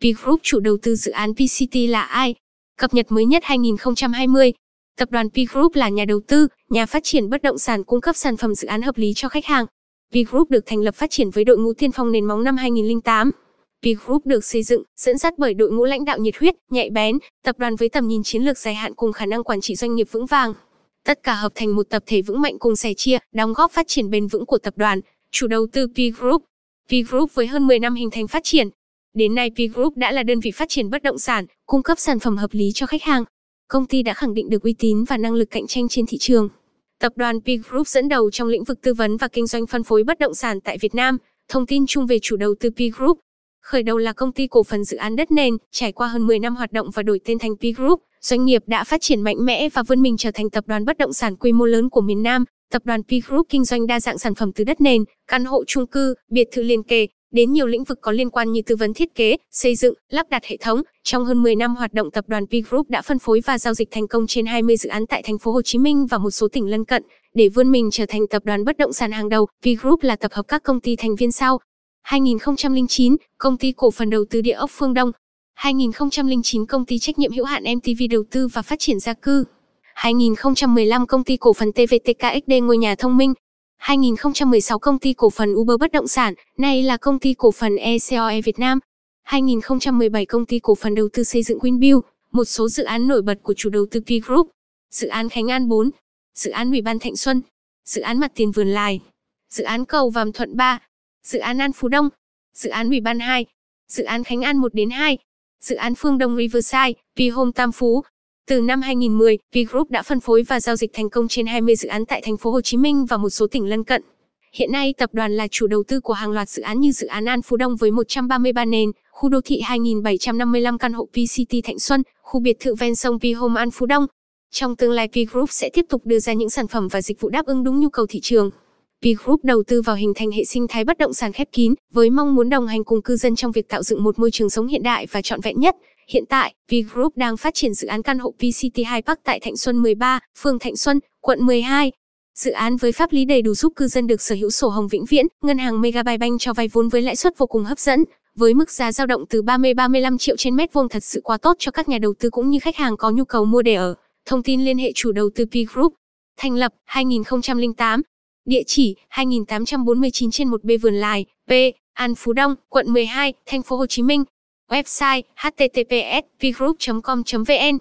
P Group chủ đầu tư dự án PCT là ai? Cập nhật mới nhất 2020. Tập đoàn P Group là nhà đầu tư, nhà phát triển bất động sản cung cấp sản phẩm dự án hợp lý cho khách hàng. P Group được thành lập phát triển với đội ngũ tiên phong nền móng năm 2008. P Group được xây dựng, dẫn dắt bởi đội ngũ lãnh đạo nhiệt huyết, nhạy bén, tập đoàn với tầm nhìn chiến lược dài hạn cùng khả năng quản trị doanh nghiệp vững vàng. Tất cả hợp thành một tập thể vững mạnh cùng sẻ chia, đóng góp phát triển bền vững của tập đoàn. Chủ đầu tư P Group. P Group với hơn 10 năm hình thành phát triển. Đến nay P Group đã là đơn vị phát triển bất động sản, cung cấp sản phẩm hợp lý cho khách hàng. Công ty đã khẳng định được uy tín và năng lực cạnh tranh trên thị trường. Tập đoàn P Group dẫn đầu trong lĩnh vực tư vấn và kinh doanh phân phối bất động sản tại Việt Nam. Thông tin chung về chủ đầu tư P Group. Khởi đầu là công ty cổ phần dự án đất nền, trải qua hơn 10 năm hoạt động và đổi tên thành P Group, doanh nghiệp đã phát triển mạnh mẽ và vươn mình trở thành tập đoàn bất động sản quy mô lớn của miền Nam. Tập đoàn P Group kinh doanh đa dạng sản phẩm từ đất nền, căn hộ chung cư, biệt thự liền kề, đến nhiều lĩnh vực có liên quan như tư vấn thiết kế, xây dựng, lắp đặt hệ thống. Trong hơn 10 năm hoạt động tập đoàn P Group đã phân phối và giao dịch thành công trên 20 dự án tại thành phố Hồ Chí Minh và một số tỉnh lân cận. Để vươn mình trở thành tập đoàn bất động sản hàng đầu, P Group là tập hợp các công ty thành viên sau. 2009, công ty cổ phần đầu tư địa ốc Phương Đông. 2009 công ty trách nhiệm hữu hạn MTV đầu tư và phát triển gia cư. 2015 công ty cổ phần TVTKXD ngôi nhà thông minh. 2016 công ty cổ phần Uber bất động sản, nay là công ty cổ phần ECOE Việt Nam. 2017 công ty cổ phần đầu tư xây dựng Winbuild, một số dự án nổi bật của chủ đầu tư P Group. Dự án Khánh An 4, dự án Ủy ban Thạnh Xuân, dự án Mặt tiền vườn lài, dự án cầu Vàm Thuận 3, dự án An Phú Đông, dự án Ủy ban 2, dự án Khánh An 1 đến 2, dự án Phương Đông Riverside, P Home Tam Phú. Từ năm 2010, P Group đã phân phối và giao dịch thành công trên 20 dự án tại thành phố Hồ Chí Minh và một số tỉnh lân cận. Hiện nay tập đoàn là chủ đầu tư của hàng loạt dự án như dự án An Phú Đông với 133 nền, khu đô thị 2.755 căn hộ PCT Thạnh Xuân, khu biệt thự ven sông V Home An Phú Đông. Trong tương lai P Group sẽ tiếp tục đưa ra những sản phẩm và dịch vụ đáp ứng đúng nhu cầu thị trường. P Group đầu tư vào hình thành hệ sinh thái bất động sản khép kín, với mong muốn đồng hành cùng cư dân trong việc tạo dựng một môi trường sống hiện đại và trọn vẹn nhất. Hiện tại, V Group đang phát triển dự án căn hộ VCT2 Park tại Thạnh Xuân 13, phường Thạnh Xuân, quận 12. Dự án với pháp lý đầy đủ giúp cư dân được sở hữu sổ hồng vĩnh viễn, ngân hàng Megabyte Bank cho vay vốn với lãi suất vô cùng hấp dẫn, với mức giá dao động từ 30-35 triệu trên mét vuông thật sự quá tốt cho các nhà đầu tư cũng như khách hàng có nhu cầu mua để ở. Thông tin liên hệ chủ đầu tư P Group. Thành lập 2008. Địa chỉ 2849 trên 1B Vườn Lài, P, An Phú Đông, quận 12, thành phố Hồ Chí Minh. Website https vgroup.com.vn